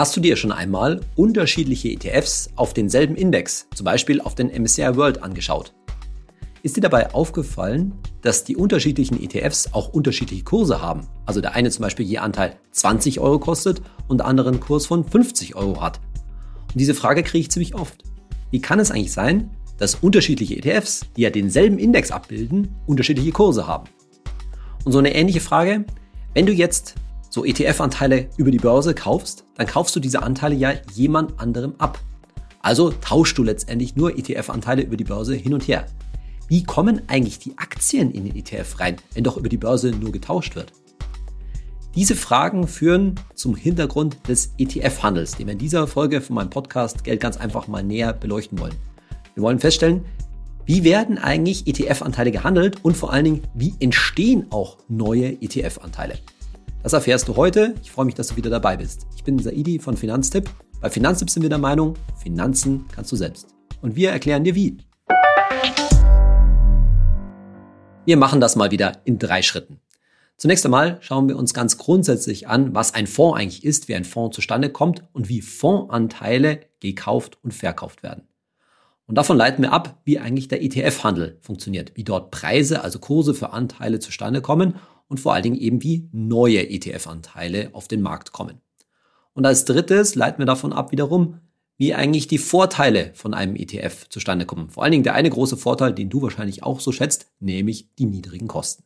Hast du dir schon einmal unterschiedliche ETFs auf denselben Index, zum Beispiel auf den MSCI World, angeschaut? Ist dir dabei aufgefallen, dass die unterschiedlichen ETFs auch unterschiedliche Kurse haben? Also der eine zum Beispiel je Anteil 20 Euro kostet und der andere einen Kurs von 50 Euro hat. Und diese Frage kriege ich ziemlich oft. Wie kann es eigentlich sein, dass unterschiedliche ETFs, die ja denselben Index abbilden, unterschiedliche Kurse haben? Und so eine ähnliche Frage, wenn du jetzt so ETF-Anteile über die Börse kaufst, dann kaufst du diese Anteile ja jemand anderem ab. Also tauschst du letztendlich nur ETF-Anteile über die Börse hin und her. Wie kommen eigentlich die Aktien in den ETF rein, wenn doch über die Börse nur getauscht wird? Diese Fragen führen zum Hintergrund des ETF-Handels, den wir in dieser Folge von meinem Podcast Geld ganz einfach mal näher beleuchten wollen. Wir wollen feststellen, wie werden eigentlich ETF-Anteile gehandelt und vor allen Dingen, wie entstehen auch neue ETF-Anteile? Das erfährst du heute. Ich freue mich, dass du wieder dabei bist. Ich bin Saidi von Finanztipp. Bei Finanztipp sind wir der Meinung, Finanzen kannst du selbst. Und wir erklären dir wie. Wir machen das mal wieder in drei Schritten. Zunächst einmal schauen wir uns ganz grundsätzlich an, was ein Fonds eigentlich ist, wie ein Fonds zustande kommt und wie Fondsanteile gekauft und verkauft werden. Und davon leiten wir ab, wie eigentlich der ETF-Handel funktioniert, wie dort Preise, also Kurse für Anteile zustande kommen und vor allen Dingen eben wie neue ETF-Anteile auf den Markt kommen. Und als drittes leiten wir davon ab wiederum, wie eigentlich die Vorteile von einem ETF zustande kommen. Vor allen Dingen der eine große Vorteil, den du wahrscheinlich auch so schätzt, nämlich die niedrigen Kosten.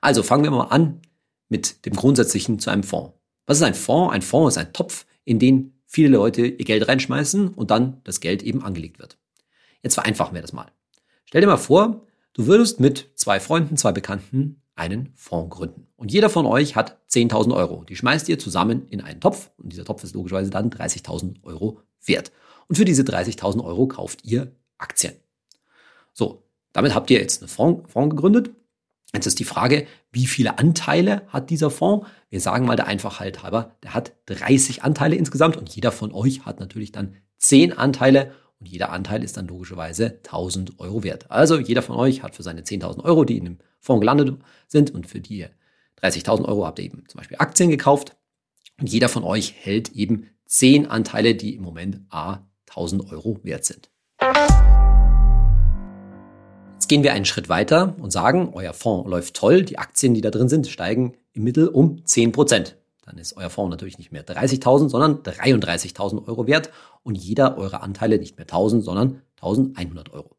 Also fangen wir mal an mit dem Grundsätzlichen zu einem Fonds. Was ist ein Fonds? Ein Fonds ist ein Topf, in den viele Leute ihr Geld reinschmeißen und dann das Geld eben angelegt wird. Jetzt vereinfachen wir das mal. Stell dir mal vor, du würdest mit zwei Freunden, zwei Bekannten einen Fonds gründen. Und jeder von euch hat 10.000 Euro. Die schmeißt ihr zusammen in einen Topf und dieser Topf ist logischerweise dann 30.000 Euro wert. Und für diese 30.000 Euro kauft ihr Aktien. So, damit habt ihr jetzt einen Fonds, Fonds gegründet. Jetzt ist die Frage, wie viele Anteile hat dieser Fonds? Wir sagen mal der Einfachheit halber, der hat 30 Anteile insgesamt und jeder von euch hat natürlich dann 10 Anteile und jeder Anteil ist dann logischerweise 1000 Euro wert. Also jeder von euch hat für seine 10.000 Euro, die in dem Fonds gelandet sind und für die 30.000 Euro habt ihr eben zum Beispiel Aktien gekauft. Und jeder von euch hält eben 10 Anteile, die im Moment A 1000 Euro wert sind. Jetzt gehen wir einen Schritt weiter und sagen, euer Fonds läuft toll, die Aktien, die da drin sind, steigen im Mittel um 10 Prozent dann ist euer Fonds natürlich nicht mehr 30.000, sondern 33.000 Euro wert und jeder eurer Anteile nicht mehr 1.000, sondern 1.100 Euro.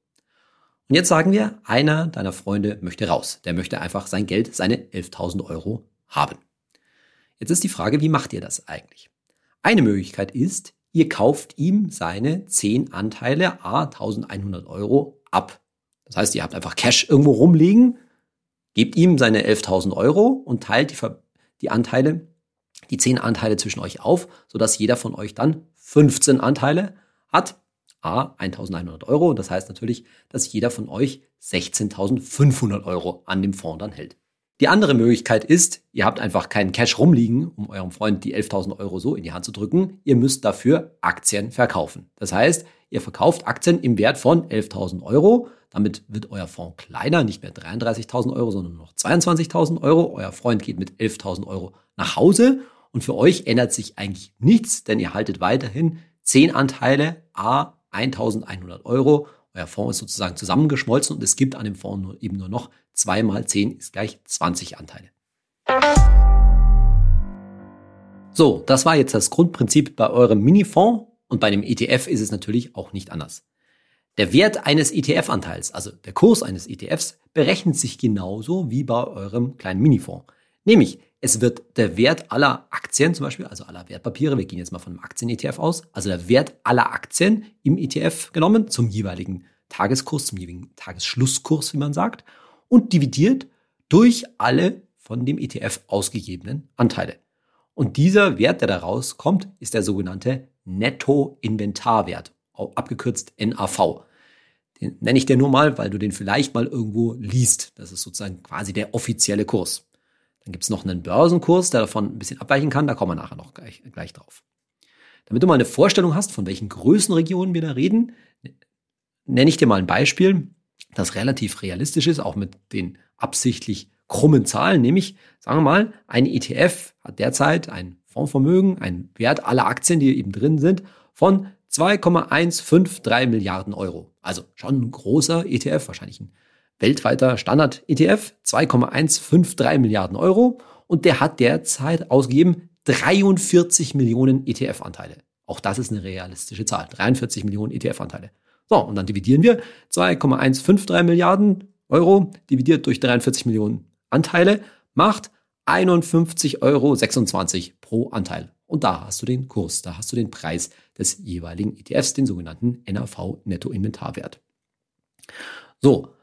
Und jetzt sagen wir, einer deiner Freunde möchte raus. Der möchte einfach sein Geld, seine 11.000 Euro haben. Jetzt ist die Frage, wie macht ihr das eigentlich? Eine Möglichkeit ist, ihr kauft ihm seine 10 Anteile a 1100 Euro ab. Das heißt, ihr habt einfach Cash irgendwo rumliegen, gebt ihm seine 11.000 Euro und teilt die, die Anteile die 10 Anteile zwischen euch auf, sodass jeder von euch dann 15 Anteile hat. A, 1100 Euro. Das heißt natürlich, dass jeder von euch 16.500 Euro an dem Fonds dann hält. Die andere Möglichkeit ist, ihr habt einfach keinen Cash rumliegen, um eurem Freund die 11.000 Euro so in die Hand zu drücken. Ihr müsst dafür Aktien verkaufen. Das heißt, ihr verkauft Aktien im Wert von 11.000 Euro. Damit wird euer Fonds kleiner, nicht mehr 33.000 Euro, sondern nur noch 22.000 Euro. Euer Freund geht mit 11.000 Euro nach Hause und für euch ändert sich eigentlich nichts, denn ihr haltet weiterhin 10 Anteile, a 1100 Euro. Euer Fonds ist sozusagen zusammengeschmolzen und es gibt an dem Fonds nur, eben nur noch 2 mal 10 ist gleich 20 Anteile. So, das war jetzt das Grundprinzip bei eurem Minifonds und bei dem ETF ist es natürlich auch nicht anders. Der Wert eines ETF-Anteils, also der Kurs eines ETFs, berechnet sich genauso wie bei eurem kleinen Minifonds. Nämlich, es wird der Wert aller Aktien zum Beispiel, also aller Wertpapiere, wir gehen jetzt mal von einem Aktien-ETF aus, also der Wert aller Aktien im ETF genommen zum jeweiligen Tageskurs, zum jeweiligen Tagesschlusskurs, wie man sagt, und dividiert durch alle von dem ETF ausgegebenen Anteile. Und dieser Wert, der da rauskommt, ist der sogenannte Netto-Inventarwert, abgekürzt NAV. Den nenne ich dir nur mal, weil du den vielleicht mal irgendwo liest. Das ist sozusagen quasi der offizielle Kurs. Dann gibt es noch einen Börsenkurs, der davon ein bisschen abweichen kann. Da kommen wir nachher noch gleich, gleich drauf. Damit du mal eine Vorstellung hast, von welchen Größenregionen wir da reden, nenne ich dir mal ein Beispiel, das relativ realistisch ist, auch mit den absichtlich krummen Zahlen. Nämlich, sagen wir mal, ein ETF hat derzeit ein Fondsvermögen, ein Wert aller Aktien, die eben drin sind, von 2,153 Milliarden Euro. Also schon ein großer ETF, wahrscheinlich ein weltweiter Standard-ETF, 2,153 Milliarden Euro. Und der hat derzeit ausgegeben 43 Millionen ETF-Anteile. Auch das ist eine realistische Zahl. 43 Millionen ETF-Anteile. So, und dann dividieren wir 2,153 Milliarden Euro dividiert durch 43 Millionen Anteile macht 51,26 Euro pro Anteil. Und da hast du den Kurs, da hast du den Preis des jeweiligen ETFs, den sogenannten NAV Nettoinventarwert. So,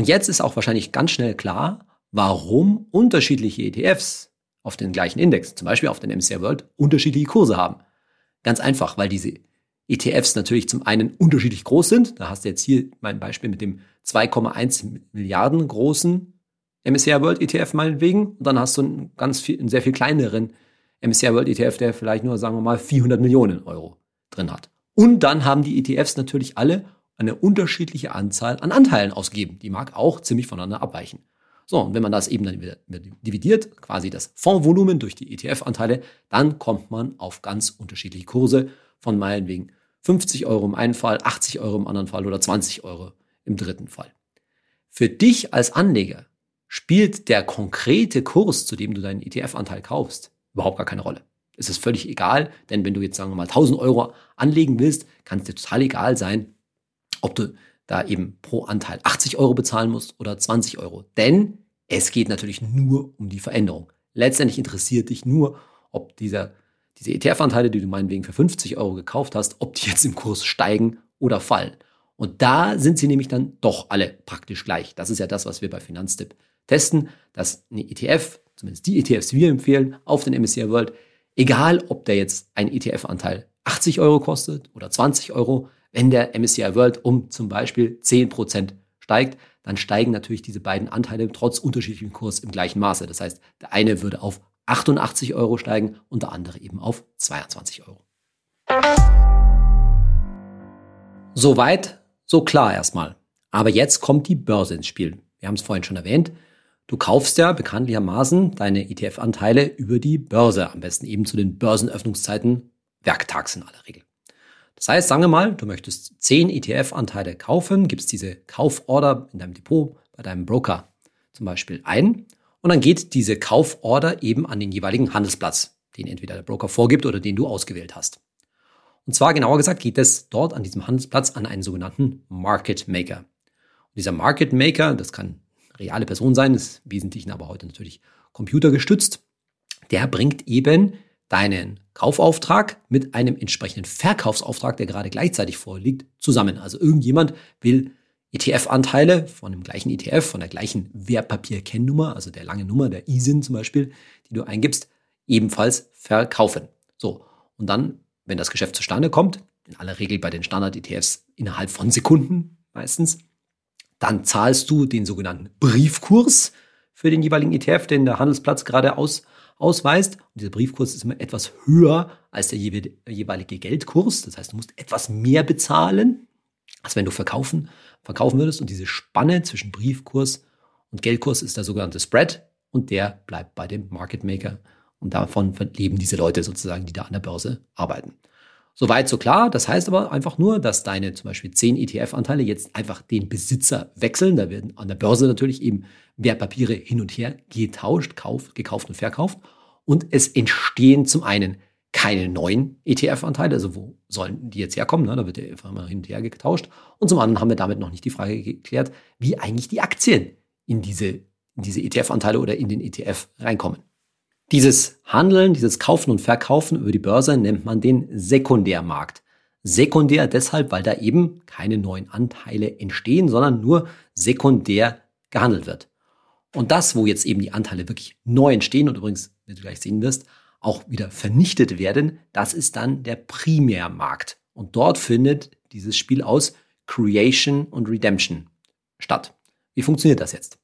und jetzt ist auch wahrscheinlich ganz schnell klar, warum unterschiedliche ETFs auf den gleichen Index, zum Beispiel auf den MSCI World, unterschiedliche Kurse haben. Ganz einfach, weil diese ETFs natürlich zum einen unterschiedlich groß sind. Da hast du jetzt hier mein Beispiel mit dem 2,1 Milliarden großen MSCI World ETF meinetwegen. Und dann hast du einen ganz viel, einen sehr viel kleineren MSCI World ETF, der vielleicht nur, sagen wir mal, 400 Millionen Euro drin hat. Und dann haben die ETFs natürlich alle eine unterschiedliche Anzahl an Anteilen ausgegeben. Die mag auch ziemlich voneinander abweichen. So, und wenn man das eben dann wieder dividiert, quasi das Fondsvolumen durch die ETF-Anteile, dann kommt man auf ganz unterschiedliche Kurse von meinetwegen 50 Euro im einen Fall, 80 Euro im anderen Fall oder 20 Euro im dritten Fall. Für dich als Anleger spielt der konkrete Kurs, zu dem du deinen ETF-Anteil kaufst, überhaupt gar keine Rolle. Es ist völlig egal, denn wenn du jetzt sagen wir mal 1000 Euro anlegen willst, kann es dir total egal sein, ob du da eben pro Anteil 80 Euro bezahlen musst oder 20 Euro. Denn es geht natürlich nur um die Veränderung. Letztendlich interessiert dich nur, ob dieser, diese ETF-Anteile, die du meinetwegen für 50 Euro gekauft hast, ob die jetzt im Kurs steigen oder fallen. Und da sind sie nämlich dann doch alle praktisch gleich. Das ist ja das, was wir bei Finanztipp testen, dass eine ETF, zumindest die ETFs, die wir empfehlen, auf den MSCI World, egal ob der jetzt ein ETF-Anteil 80 Euro kostet oder 20 Euro, wenn der MSCI World um zum Beispiel 10% steigt, dann steigen natürlich diese beiden Anteile trotz unterschiedlichem Kurs im gleichen Maße. Das heißt, der eine würde auf 88 Euro steigen und der andere eben auf 22 Euro. Soweit so klar erstmal. Aber jetzt kommt die Börse ins Spiel. Wir haben es vorhin schon erwähnt. Du kaufst ja bekanntlichermaßen deine ETF-Anteile über die Börse, am besten eben zu den Börsenöffnungszeiten werktags in aller Regel. Das heißt, sagen wir mal, du möchtest 10 ETF-Anteile kaufen, gibst diese Kauforder in deinem Depot bei deinem Broker zum Beispiel ein und dann geht diese Kauforder eben an den jeweiligen Handelsplatz, den entweder der Broker vorgibt oder den du ausgewählt hast. Und zwar genauer gesagt geht es dort an diesem Handelsplatz an einen sogenannten Market Maker. Und dieser Market Maker, das kann reale Person sein, ist im Wesentlichen aber heute natürlich computergestützt, der bringt eben deinen Kaufauftrag mit einem entsprechenden Verkaufsauftrag, der gerade gleichzeitig vorliegt, zusammen. Also irgendjemand will ETF-Anteile von dem gleichen ETF, von der gleichen Wertpapierkennnummer, also der lange Nummer, der ISIN zum Beispiel, die du eingibst, ebenfalls verkaufen. So. Und dann wenn das Geschäft zustande kommt, in aller Regel bei den Standard-ETFs innerhalb von Sekunden meistens, dann zahlst du den sogenannten Briefkurs für den jeweiligen ETF, den der Handelsplatz gerade aus, ausweist. Und dieser Briefkurs ist immer etwas höher als der jeweilige Geldkurs. Das heißt, du musst etwas mehr bezahlen, als wenn du verkaufen, verkaufen würdest. Und diese Spanne zwischen Briefkurs und Geldkurs ist der sogenannte Spread und der bleibt bei dem Market Maker und davon leben diese Leute sozusagen, die da an der Börse arbeiten. Soweit so klar. Das heißt aber einfach nur, dass deine zum Beispiel 10 ETF-Anteile jetzt einfach den Besitzer wechseln. Da werden an der Börse natürlich eben Wertpapiere hin und her getauscht, kauft, gekauft und verkauft. Und es entstehen zum einen keine neuen ETF-Anteile, also wo sollen die jetzt herkommen? Ne? Da wird ja einfach mal hin und her getauscht. Und zum anderen haben wir damit noch nicht die Frage geklärt, wie eigentlich die Aktien in diese, in diese ETF-Anteile oder in den ETF reinkommen. Dieses Handeln, dieses Kaufen und Verkaufen über die Börse nennt man den Sekundärmarkt. Sekundär deshalb, weil da eben keine neuen Anteile entstehen, sondern nur sekundär gehandelt wird. Und das, wo jetzt eben die Anteile wirklich neu entstehen und übrigens, wie du gleich sehen wirst, auch wieder vernichtet werden, das ist dann der Primärmarkt. Und dort findet dieses Spiel aus Creation und Redemption statt. Wie funktioniert das jetzt?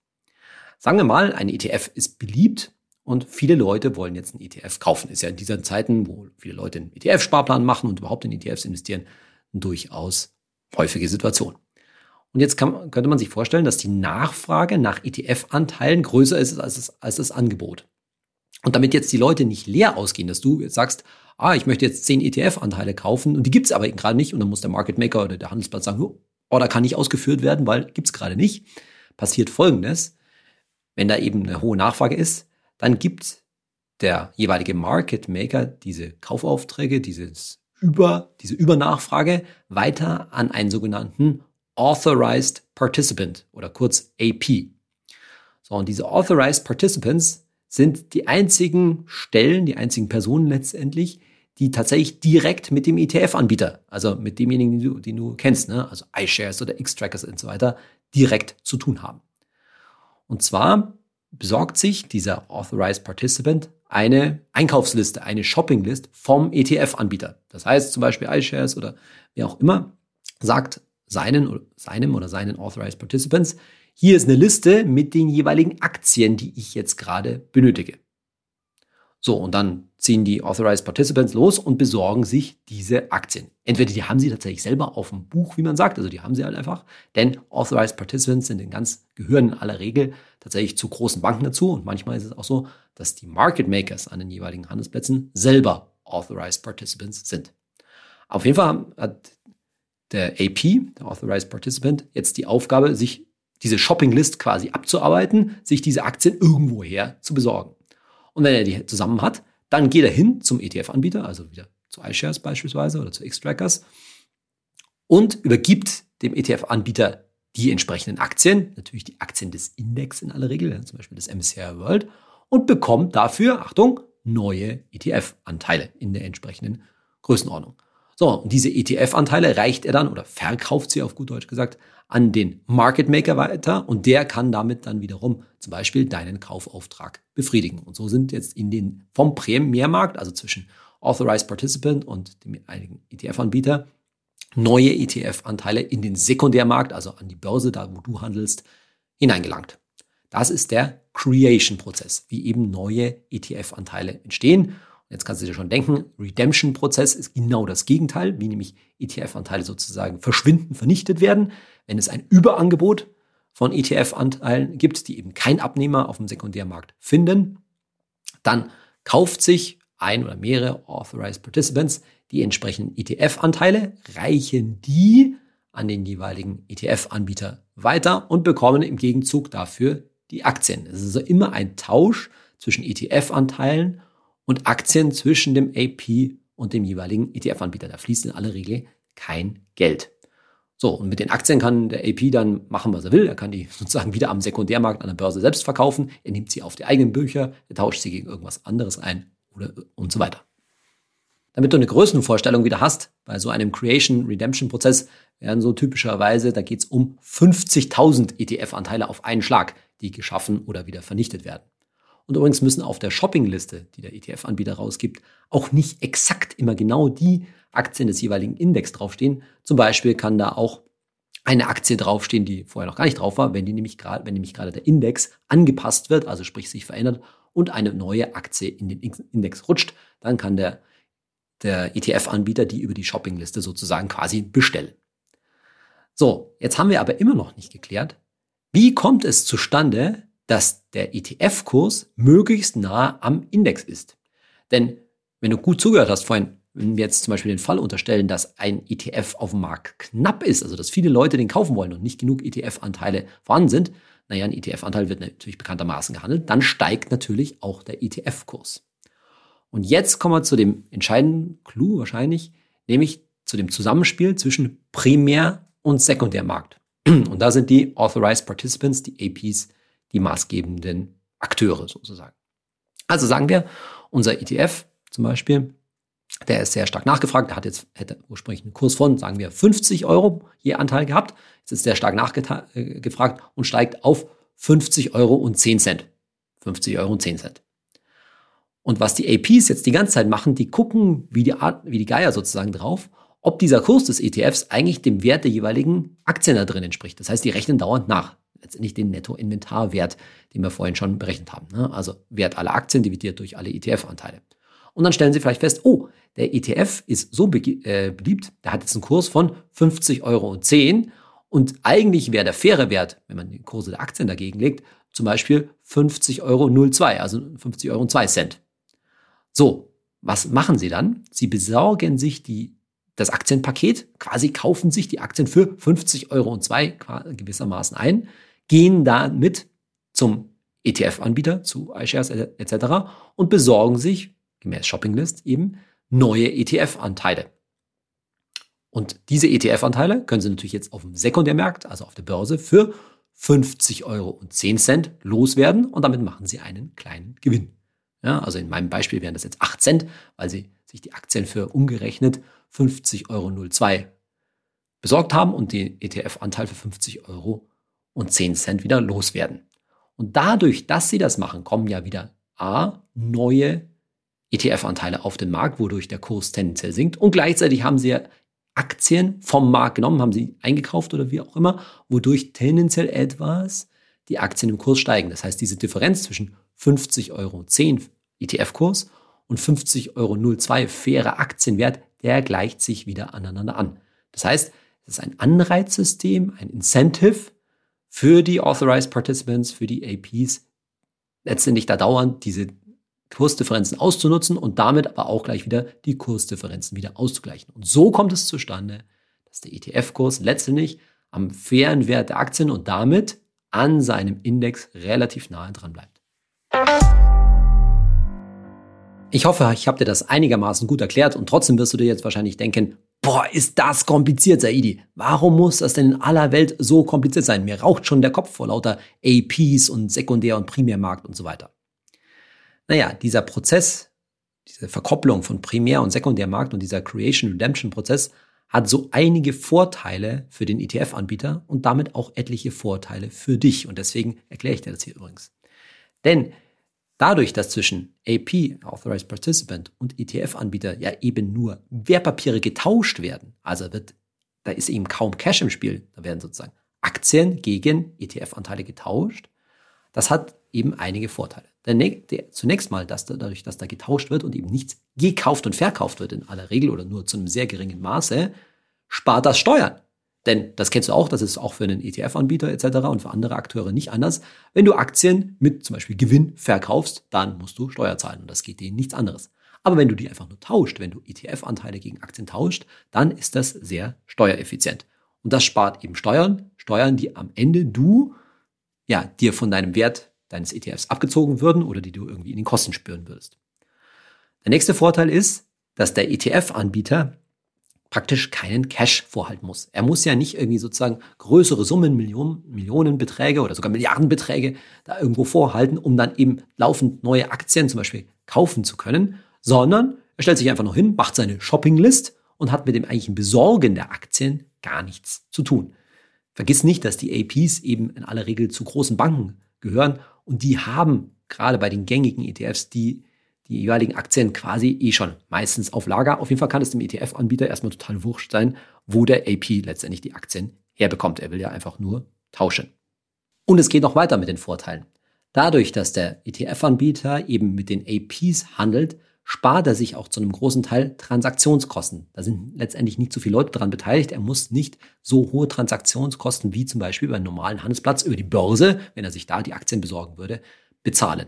Sagen wir mal, ein ETF ist beliebt und viele Leute wollen jetzt einen ETF kaufen. Ist ja in diesen Zeiten, wo viele Leute einen ETF-Sparplan machen und überhaupt in ETFs investieren, eine durchaus häufige Situation. Und jetzt kann, könnte man sich vorstellen, dass die Nachfrage nach ETF-Anteilen größer ist als das, als das Angebot. Und damit jetzt die Leute nicht leer ausgehen, dass du jetzt sagst, ah, ich möchte jetzt zehn ETF-Anteile kaufen und die gibt's aber gerade nicht und dann muss der Market Maker oder der Handelsplatz sagen, oh, da kann nicht ausgeführt werden, weil gibt's gerade nicht. Passiert Folgendes, wenn da eben eine hohe Nachfrage ist, dann gibt der jeweilige Market Maker diese Kaufaufträge, dieses über, diese Übernachfrage weiter an einen sogenannten Authorized Participant oder kurz AP. So, und diese Authorized Participants sind die einzigen Stellen, die einzigen Personen letztendlich, die tatsächlich direkt mit dem ETF-Anbieter, also mit demjenigen, den du, den du kennst, ne? also iShares oder X-Trackers und so weiter, direkt zu tun haben. Und zwar besorgt sich dieser Authorized Participant eine Einkaufsliste, eine Shoppinglist vom ETF-Anbieter. Das heißt zum Beispiel iShares oder wer auch immer sagt seinen, seinem oder seinen Authorized Participants, hier ist eine Liste mit den jeweiligen Aktien, die ich jetzt gerade benötige. So, und dann ziehen die Authorized Participants los und besorgen sich diese Aktien. Entweder die haben sie tatsächlich selber auf dem Buch, wie man sagt, also die haben sie halt einfach, denn Authorized Participants sind in ganz, gehören in aller Regel tatsächlich zu großen Banken dazu und manchmal ist es auch so, dass die Market Makers an den jeweiligen Handelsplätzen selber Authorized Participants sind. Auf jeden Fall hat der AP, der Authorized Participant, jetzt die Aufgabe, sich diese Shoppinglist quasi abzuarbeiten, sich diese Aktien irgendwoher zu besorgen. Und wenn er die zusammen hat, dann geht er hin zum ETF-Anbieter, also wieder zu iShares beispielsweise oder zu X-Trackers und übergibt dem ETF-Anbieter die entsprechenden Aktien, natürlich die Aktien des Index in aller Regel, zum Beispiel des MSCI World, und bekommt dafür, Achtung, neue ETF-Anteile in der entsprechenden Größenordnung. So, und diese ETF-Anteile reicht er dann oder verkauft sie auf gut Deutsch gesagt an den Market Maker weiter und der kann damit dann wiederum zum Beispiel deinen Kaufauftrag befriedigen. Und so sind jetzt in den vom Primärmarkt, also zwischen Authorized Participant und dem einigen ETF-Anbieter, neue ETF-Anteile in den Sekundärmarkt, also an die Börse, da wo du handelst, hineingelangt. Das ist der Creation-Prozess, wie eben neue ETF-Anteile entstehen. Jetzt kannst du dir schon denken, Redemption-Prozess ist genau das Gegenteil, wie nämlich ETF-Anteile sozusagen verschwinden, vernichtet werden. Wenn es ein Überangebot von ETF-Anteilen gibt, die eben kein Abnehmer auf dem Sekundärmarkt finden, dann kauft sich ein oder mehrere Authorized Participants die entsprechenden ETF-Anteile, reichen die an den jeweiligen ETF-Anbieter weiter und bekommen im Gegenzug dafür die Aktien. Es ist also immer ein Tausch zwischen ETF-Anteilen und Aktien zwischen dem AP und dem jeweiligen ETF-Anbieter. Da fließt in aller Regel kein Geld. So, und mit den Aktien kann der AP dann machen, was er will. Er kann die sozusagen wieder am Sekundärmarkt an der Börse selbst verkaufen. Er nimmt sie auf die eigenen Bücher, er tauscht sie gegen irgendwas anderes ein oder und so weiter. Damit du eine Größenvorstellung wieder hast, bei so einem Creation-Redemption-Prozess werden so typischerweise, da geht es um 50.000 ETF-Anteile auf einen Schlag, die geschaffen oder wieder vernichtet werden. Und übrigens müssen auf der Shoppingliste, die der ETF-Anbieter rausgibt, auch nicht exakt immer genau die Aktien des jeweiligen Index draufstehen. Zum Beispiel kann da auch eine Aktie draufstehen, die vorher noch gar nicht drauf war, wenn die nämlich gerade, wenn nämlich gerade der Index angepasst wird, also sprich sich verändert und eine neue Aktie in den Index rutscht, dann kann der, der ETF-Anbieter die über die Shoppingliste sozusagen quasi bestellen. So, jetzt haben wir aber immer noch nicht geklärt, wie kommt es zustande, dass der ETF-Kurs möglichst nahe am Index ist. Denn wenn du gut zugehört hast vorhin, wenn wir jetzt zum Beispiel den Fall unterstellen, dass ein ETF auf dem Markt knapp ist, also dass viele Leute den kaufen wollen und nicht genug ETF-Anteile vorhanden sind, naja, ein ETF-Anteil wird natürlich bekanntermaßen gehandelt, dann steigt natürlich auch der ETF-Kurs. Und jetzt kommen wir zu dem entscheidenden Clou wahrscheinlich, nämlich zu dem Zusammenspiel zwischen Primär- und Sekundärmarkt. Und da sind die Authorized Participants, die APs, die maßgebenden Akteure sozusagen. Also sagen wir, unser ETF zum Beispiel, der ist sehr stark nachgefragt, der hat jetzt hätte ursprünglich einen Kurs von, sagen wir, 50 Euro je Anteil gehabt. Jetzt ist der stark nachgefragt und steigt auf 50 Euro und 10 Cent. 50 Euro und 10 Cent. Und was die APs jetzt die ganze Zeit machen, die gucken wie die, wie die Geier sozusagen drauf, ob dieser Kurs des ETFs eigentlich dem Wert der jeweiligen Aktien da drin entspricht. Das heißt, die rechnen dauernd nach letztendlich den Nettoinventarwert, den wir vorhin schon berechnet haben. Ne? Also Wert aller Aktien dividiert durch alle ETF-Anteile. Und dann stellen Sie vielleicht fest, oh, der ETF ist so äh, beliebt, der hat jetzt einen Kurs von 50,10 Euro und eigentlich wäre der faire Wert, wenn man die Kurse der Aktien dagegen legt, zum Beispiel 50,02 Euro, also 50 Euro und 2 Cent. So, was machen Sie dann? Sie besorgen sich die, das Aktienpaket, quasi kaufen sich die Aktien für 50 Euro und 2 gewissermaßen ein, gehen damit zum ETF-Anbieter, zu iShares etc. und besorgen sich, gemäß Shoppinglist eben, neue ETF-Anteile. Und diese ETF-Anteile können Sie natürlich jetzt auf dem Sekundärmarkt, also auf der Börse, für 50 Euro und 10 Cent loswerden und damit machen Sie einen kleinen Gewinn. Ja, also in meinem Beispiel wären das jetzt 8 Cent, weil Sie sich die Aktien für umgerechnet 50,02 Euro besorgt haben und den ETF-Anteil für 50 Euro und 10 Cent wieder loswerden. Und dadurch, dass Sie das machen, kommen ja wieder A, neue ETF-Anteile auf den Markt, wodurch der Kurs tendenziell sinkt. Und gleichzeitig haben Sie ja Aktien vom Markt genommen, haben sie eingekauft oder wie auch immer, wodurch tendenziell etwas die Aktien im Kurs steigen. Das heißt, diese Differenz zwischen 50,10 Euro ETF-Kurs und 50,02 Euro fairer Aktienwert, der gleicht sich wieder aneinander an. Das heißt, es ist ein Anreizsystem, ein Incentive für die Authorized Participants, für die APs, letztendlich da dauernd diese Kursdifferenzen auszunutzen und damit aber auch gleich wieder die Kursdifferenzen wieder auszugleichen. Und so kommt es zustande, dass der ETF-Kurs letztendlich am fairen Wert der Aktien und damit an seinem Index relativ nahe dran bleibt. Ich hoffe, ich habe dir das einigermaßen gut erklärt und trotzdem wirst du dir jetzt wahrscheinlich denken, boah, ist das kompliziert, Saidi. Warum muss das denn in aller Welt so kompliziert sein? Mir raucht schon der Kopf vor lauter APs und Sekundär- und Primärmarkt und so weiter. Naja, dieser Prozess, diese Verkopplung von Primär- und Sekundärmarkt und dieser Creation-Redemption-Prozess hat so einige Vorteile für den ETF-Anbieter und damit auch etliche Vorteile für dich. Und deswegen erkläre ich dir das hier übrigens. Denn dadurch, dass zwischen AP, Authorized Participant, und ETF-Anbieter ja eben nur Wertpapiere getauscht werden, also wird, da ist eben kaum Cash im Spiel, da werden sozusagen Aktien gegen ETF-Anteile getauscht, das hat eben einige Vorteile. Der, der, zunächst mal, dass da, dadurch, dass da getauscht wird und eben nichts gekauft und verkauft wird in aller Regel oder nur zu einem sehr geringen Maße, spart das Steuern. Denn das kennst du auch, das ist auch für einen ETF-Anbieter etc. und für andere Akteure nicht anders. Wenn du Aktien mit zum Beispiel Gewinn verkaufst, dann musst du Steuer zahlen und das geht denen nichts anderes. Aber wenn du die einfach nur tauscht, wenn du ETF-Anteile gegen Aktien tauscht, dann ist das sehr steuereffizient. Und das spart eben Steuern, Steuern, die am Ende du ja dir von deinem Wert deines ETFs abgezogen würden oder die du irgendwie in den Kosten spüren würdest. Der nächste Vorteil ist, dass der ETF-Anbieter praktisch keinen Cash vorhalten muss. Er muss ja nicht irgendwie sozusagen größere Summen, Millionen, Millionenbeträge oder sogar Milliardenbeträge da irgendwo vorhalten, um dann eben laufend neue Aktien zum Beispiel kaufen zu können, sondern er stellt sich einfach noch hin, macht seine Shoppinglist und hat mit dem eigentlichen Besorgen der Aktien gar nichts zu tun. Vergiss nicht, dass die APs eben in aller Regel zu großen Banken gehören und die haben gerade bei den gängigen ETFs die, die jeweiligen Aktien quasi eh schon meistens auf Lager. Auf jeden Fall kann es dem ETF-Anbieter erstmal total wurscht sein, wo der AP letztendlich die Aktien herbekommt. Er will ja einfach nur tauschen. Und es geht noch weiter mit den Vorteilen. Dadurch, dass der ETF-Anbieter eben mit den APs handelt, spart er sich auch zu einem großen Teil Transaktionskosten. Da sind letztendlich nicht so viele Leute daran beteiligt. Er muss nicht so hohe Transaktionskosten wie zum Beispiel beim normalen Handelsplatz über die Börse, wenn er sich da die Aktien besorgen würde, bezahlen.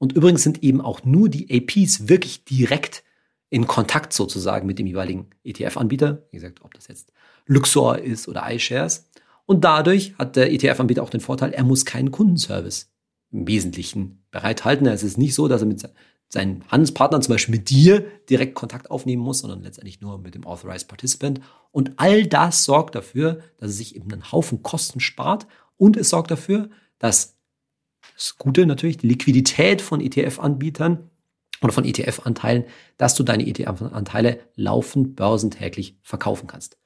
Und übrigens sind eben auch nur die APs wirklich direkt in Kontakt sozusagen mit dem jeweiligen ETF-Anbieter. Wie gesagt, ob das jetzt Luxor ist oder iShares. Und dadurch hat der ETF-Anbieter auch den Vorteil, er muss keinen Kundenservice im Wesentlichen bereithalten. Es ist nicht so, dass er mit seinen Handelspartnern, zum Beispiel mit dir, direkt Kontakt aufnehmen muss, sondern letztendlich nur mit dem Authorized Participant. Und all das sorgt dafür, dass es sich eben einen Haufen Kosten spart und es sorgt dafür, dass das Gute natürlich, die Liquidität von ETF-Anbietern oder von ETF-Anteilen, dass du deine ETF-Anteile laufend börsentäglich verkaufen kannst.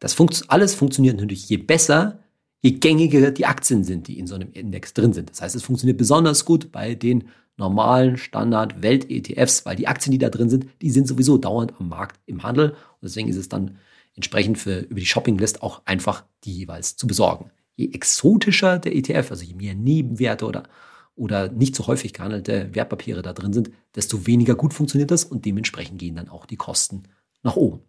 Das funkt, alles funktioniert natürlich je besser, je gängiger die Aktien sind, die in so einem Index drin sind. Das heißt, es funktioniert besonders gut bei den normalen Standard-Welt-ETFs, weil die Aktien, die da drin sind, die sind sowieso dauernd am Markt im Handel. Und deswegen ist es dann entsprechend für über die Shopping-List auch einfach, die jeweils zu besorgen. Je exotischer der ETF, also je mehr Nebenwerte oder, oder nicht so häufig gehandelte Wertpapiere da drin sind, desto weniger gut funktioniert das und dementsprechend gehen dann auch die Kosten nach oben.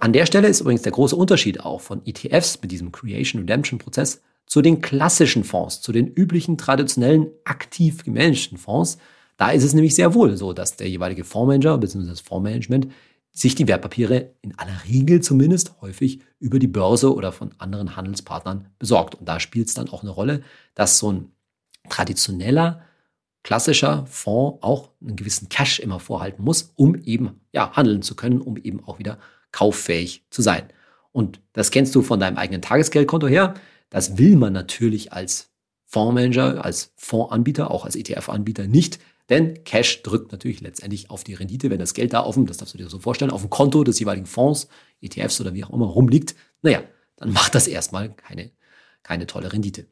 An der Stelle ist übrigens der große Unterschied auch von ETFs mit diesem Creation Redemption Prozess zu den klassischen Fonds, zu den üblichen traditionellen aktiv gemanagten Fonds. Da ist es nämlich sehr wohl so, dass der jeweilige Fondsmanager bzw. das Fondsmanagement sich die Wertpapiere in aller Regel zumindest häufig über die Börse oder von anderen Handelspartnern besorgt. Und da spielt es dann auch eine Rolle, dass so ein traditioneller, klassischer Fonds auch einen gewissen Cash immer vorhalten muss, um eben ja, handeln zu können, um eben auch wieder kauffähig zu sein. Und das kennst du von deinem eigenen Tagesgeldkonto her. Das will man natürlich als Fondsmanager, als Fondsanbieter, auch als ETF-Anbieter nicht, denn Cash drückt natürlich letztendlich auf die Rendite, wenn das Geld da dem, das darfst du dir so vorstellen, auf dem Konto des jeweiligen Fonds, ETFs oder wie auch immer rumliegt. Naja, dann macht das erstmal keine, keine tolle Rendite.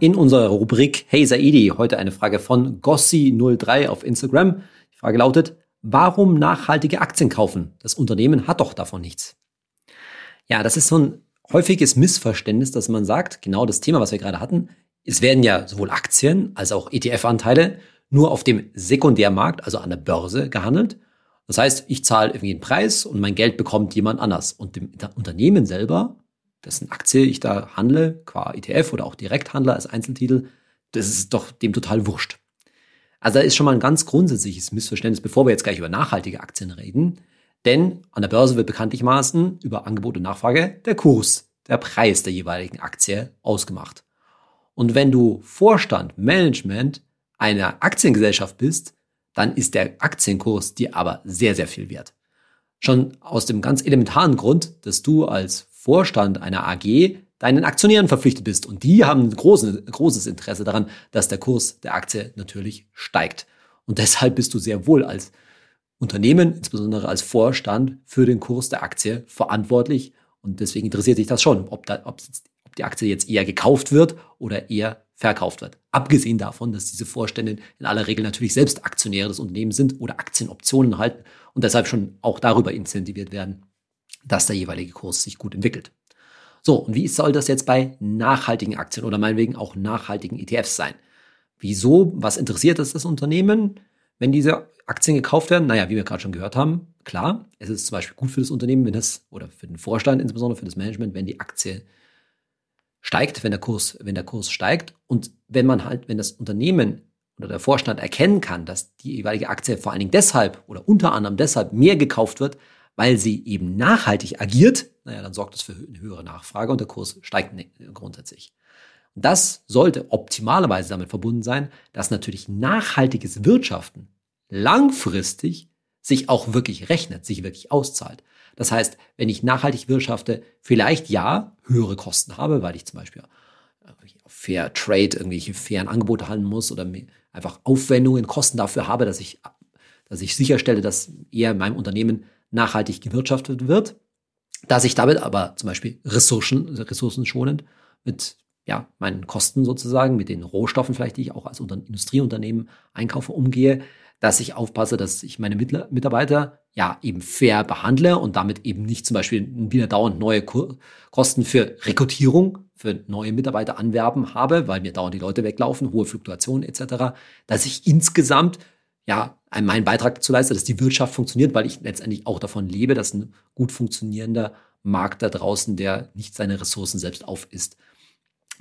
In unserer Rubrik Hey Saidi, heute eine Frage von Gossi03 auf Instagram. Die Frage lautet, warum nachhaltige Aktien kaufen? Das Unternehmen hat doch davon nichts. Ja, das ist so ein häufiges Missverständnis, dass man sagt, genau das Thema, was wir gerade hatten, es werden ja sowohl Aktien als auch ETF-Anteile nur auf dem Sekundärmarkt, also an der Börse, gehandelt. Das heißt, ich zahle irgendwie einen Preis und mein Geld bekommt jemand anders. Und dem Unternehmen selber, dessen Aktie ich da handle, qua ETF oder auch direkt handle als Einzeltitel, das ist doch dem total wurscht. Also da ist schon mal ein ganz grundsätzliches Missverständnis, bevor wir jetzt gleich über nachhaltige Aktien reden. Denn an der Börse wird bekanntlichermaßen über Angebot und Nachfrage der Kurs, der Preis der jeweiligen Aktie ausgemacht. Und wenn du Vorstand, Management einer Aktiengesellschaft bist, dann ist der Aktienkurs dir aber sehr, sehr viel wert. Schon aus dem ganz elementaren Grund, dass du als Vorstand einer AG deinen Aktionären verpflichtet bist. Und die haben ein großes, großes Interesse daran, dass der Kurs der Aktie natürlich steigt. Und deshalb bist du sehr wohl als Unternehmen, insbesondere als Vorstand für den Kurs der Aktie verantwortlich. Und deswegen interessiert sich das schon, ob, da, ob die Aktie jetzt eher gekauft wird oder eher verkauft wird. Abgesehen davon, dass diese Vorstände in aller Regel natürlich selbst Aktionäre des Unternehmens sind oder Aktienoptionen halten und deshalb schon auch darüber incentiviert werden, dass der jeweilige Kurs sich gut entwickelt. So, und wie soll das jetzt bei nachhaltigen Aktien oder meinetwegen auch nachhaltigen ETFs sein? Wieso? Was interessiert es das Unternehmen? Wenn diese Aktien gekauft werden, naja, wie wir gerade schon gehört haben, klar, es ist zum Beispiel gut für das Unternehmen, wenn das, oder für den Vorstand insbesondere, für das Management, wenn die Aktie steigt, wenn der Kurs, wenn der Kurs steigt und wenn man halt, wenn das Unternehmen oder der Vorstand erkennen kann, dass die jeweilige Aktie vor allen Dingen deshalb oder unter anderem deshalb mehr gekauft wird, weil sie eben nachhaltig agiert, naja, dann sorgt das für eine höhere Nachfrage und der Kurs steigt grundsätzlich. Und das sollte optimalerweise damit verbunden sein, dass natürlich nachhaltiges Wirtschaften langfristig sich auch wirklich rechnet, sich wirklich auszahlt. Das heißt, wenn ich nachhaltig wirtschafte, vielleicht ja höhere Kosten habe, weil ich zum Beispiel auf Fair Trade irgendwelche fairen Angebote handeln muss oder einfach Aufwendungen, Kosten dafür habe, dass ich, dass ich sicherstelle, dass eher in meinem Unternehmen nachhaltig gewirtschaftet wird, dass ich damit aber zum Beispiel Ressourcen, ressourcenschonend mit ja, meinen Kosten sozusagen, mit den Rohstoffen vielleicht, die ich auch als Industrieunternehmen einkaufe, umgehe, dass ich aufpasse, dass ich meine Mitarbeiter ja eben fair behandle und damit eben nicht zum Beispiel wieder dauernd neue Kosten für Rekrutierung, für neue Mitarbeiter anwerben habe, weil mir dauernd die Leute weglaufen, hohe Fluktuationen etc., dass ich insgesamt ja meinen Beitrag dazu leiste, dass die Wirtschaft funktioniert, weil ich letztendlich auch davon lebe, dass ein gut funktionierender Markt da draußen, der nicht seine Ressourcen selbst aufisst,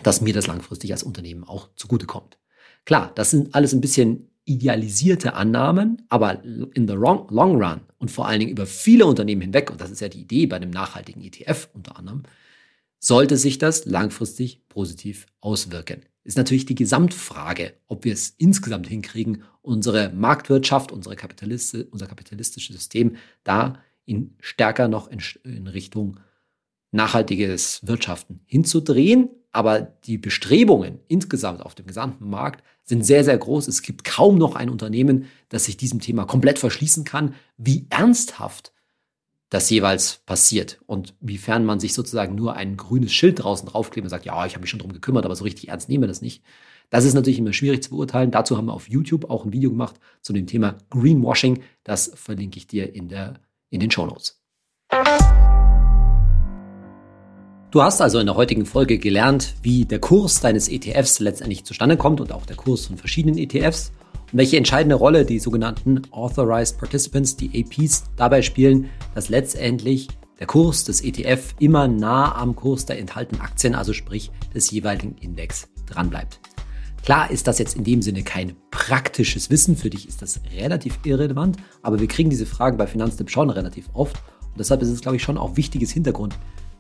dass mir das langfristig als Unternehmen auch zugutekommt. Klar, das sind alles ein bisschen idealisierte Annahmen, aber in the long, long run und vor allen Dingen über viele Unternehmen hinweg, und das ist ja die Idee bei einem nachhaltigen ETF unter anderem, sollte sich das langfristig positiv auswirken. Ist natürlich die Gesamtfrage, ob wir es insgesamt hinkriegen, unsere Marktwirtschaft, unsere Kapitalist, unser kapitalistisches System da in stärker noch in, in Richtung nachhaltiges Wirtschaften hinzudrehen. Aber die Bestrebungen insgesamt auf dem gesamten Markt sind sehr, sehr groß. Es gibt kaum noch ein Unternehmen, das sich diesem Thema komplett verschließen kann, wie ernsthaft das jeweils passiert und wiefern man sich sozusagen nur ein grünes Schild draußen draufklebt und sagt, ja, ich habe mich schon drum gekümmert, aber so richtig ernst nehmen wir das nicht. Das ist natürlich immer schwierig zu beurteilen. Dazu haben wir auf YouTube auch ein Video gemacht zu dem Thema Greenwashing. Das verlinke ich dir in, der, in den Show Notes. Du hast also in der heutigen Folge gelernt, wie der Kurs deines ETFs letztendlich zustande kommt und auch der Kurs von verschiedenen ETFs und welche entscheidende Rolle die sogenannten Authorized Participants, die APs, dabei spielen, dass letztendlich der Kurs des ETF immer nah am Kurs der enthaltenen Aktien, also sprich des jeweiligen Index, dranbleibt. Klar ist das jetzt in dem Sinne kein praktisches Wissen, für dich ist das relativ irrelevant, aber wir kriegen diese Fragen bei Finanztipp schon relativ oft und deshalb ist es, glaube ich, schon auch wichtiges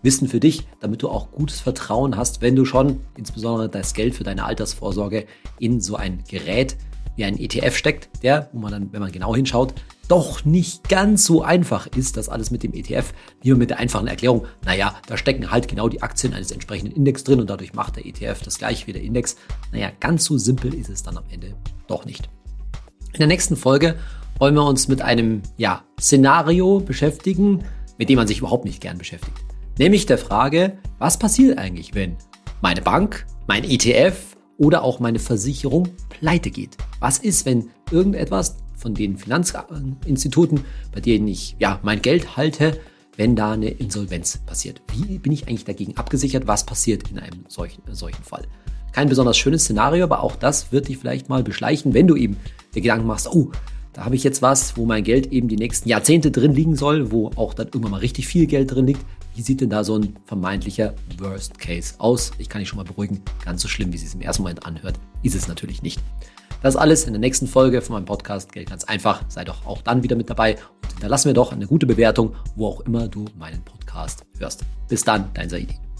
Hintergrundwissen für dich, damit du auch gutes Vertrauen hast, wenn du schon insbesondere das Geld für deine Altersvorsorge in so ein Gerät wie ein ETF steckt, der, wo man dann, wenn man genau hinschaut, doch nicht ganz so einfach ist, das alles mit dem ETF, wie mit der einfachen Erklärung, naja, da stecken halt genau die Aktien eines entsprechenden Index drin und dadurch macht der ETF das gleiche wie der Index. Naja, ganz so simpel ist es dann am Ende doch nicht. In der nächsten Folge wollen wir uns mit einem ja, Szenario beschäftigen, mit dem man sich überhaupt nicht gern beschäftigt. Nämlich der Frage, was passiert eigentlich, wenn meine Bank, mein ETF oder auch meine Versicherung pleite geht? Was ist, wenn irgendetwas von den Finanzinstituten, bei denen ich ja mein Geld halte, wenn da eine Insolvenz passiert? Wie bin ich eigentlich dagegen abgesichert? Was passiert in einem solchen, solchen Fall? Kein besonders schönes Szenario, aber auch das wird dich vielleicht mal beschleichen, wenn du eben dir Gedanken machst, oh, da habe ich jetzt was, wo mein Geld eben die nächsten Jahrzehnte drin liegen soll, wo auch dann irgendwann mal richtig viel Geld drin liegt. Wie sieht denn da so ein vermeintlicher Worst Case aus? Ich kann dich schon mal beruhigen, ganz so schlimm, wie es sich im ersten Moment anhört, ist es natürlich nicht. Das alles in der nächsten Folge von meinem Podcast Geld ganz einfach. Sei doch auch dann wieder mit dabei und hinterlass mir doch eine gute Bewertung, wo auch immer du meinen Podcast hörst. Bis dann, dein Saidi.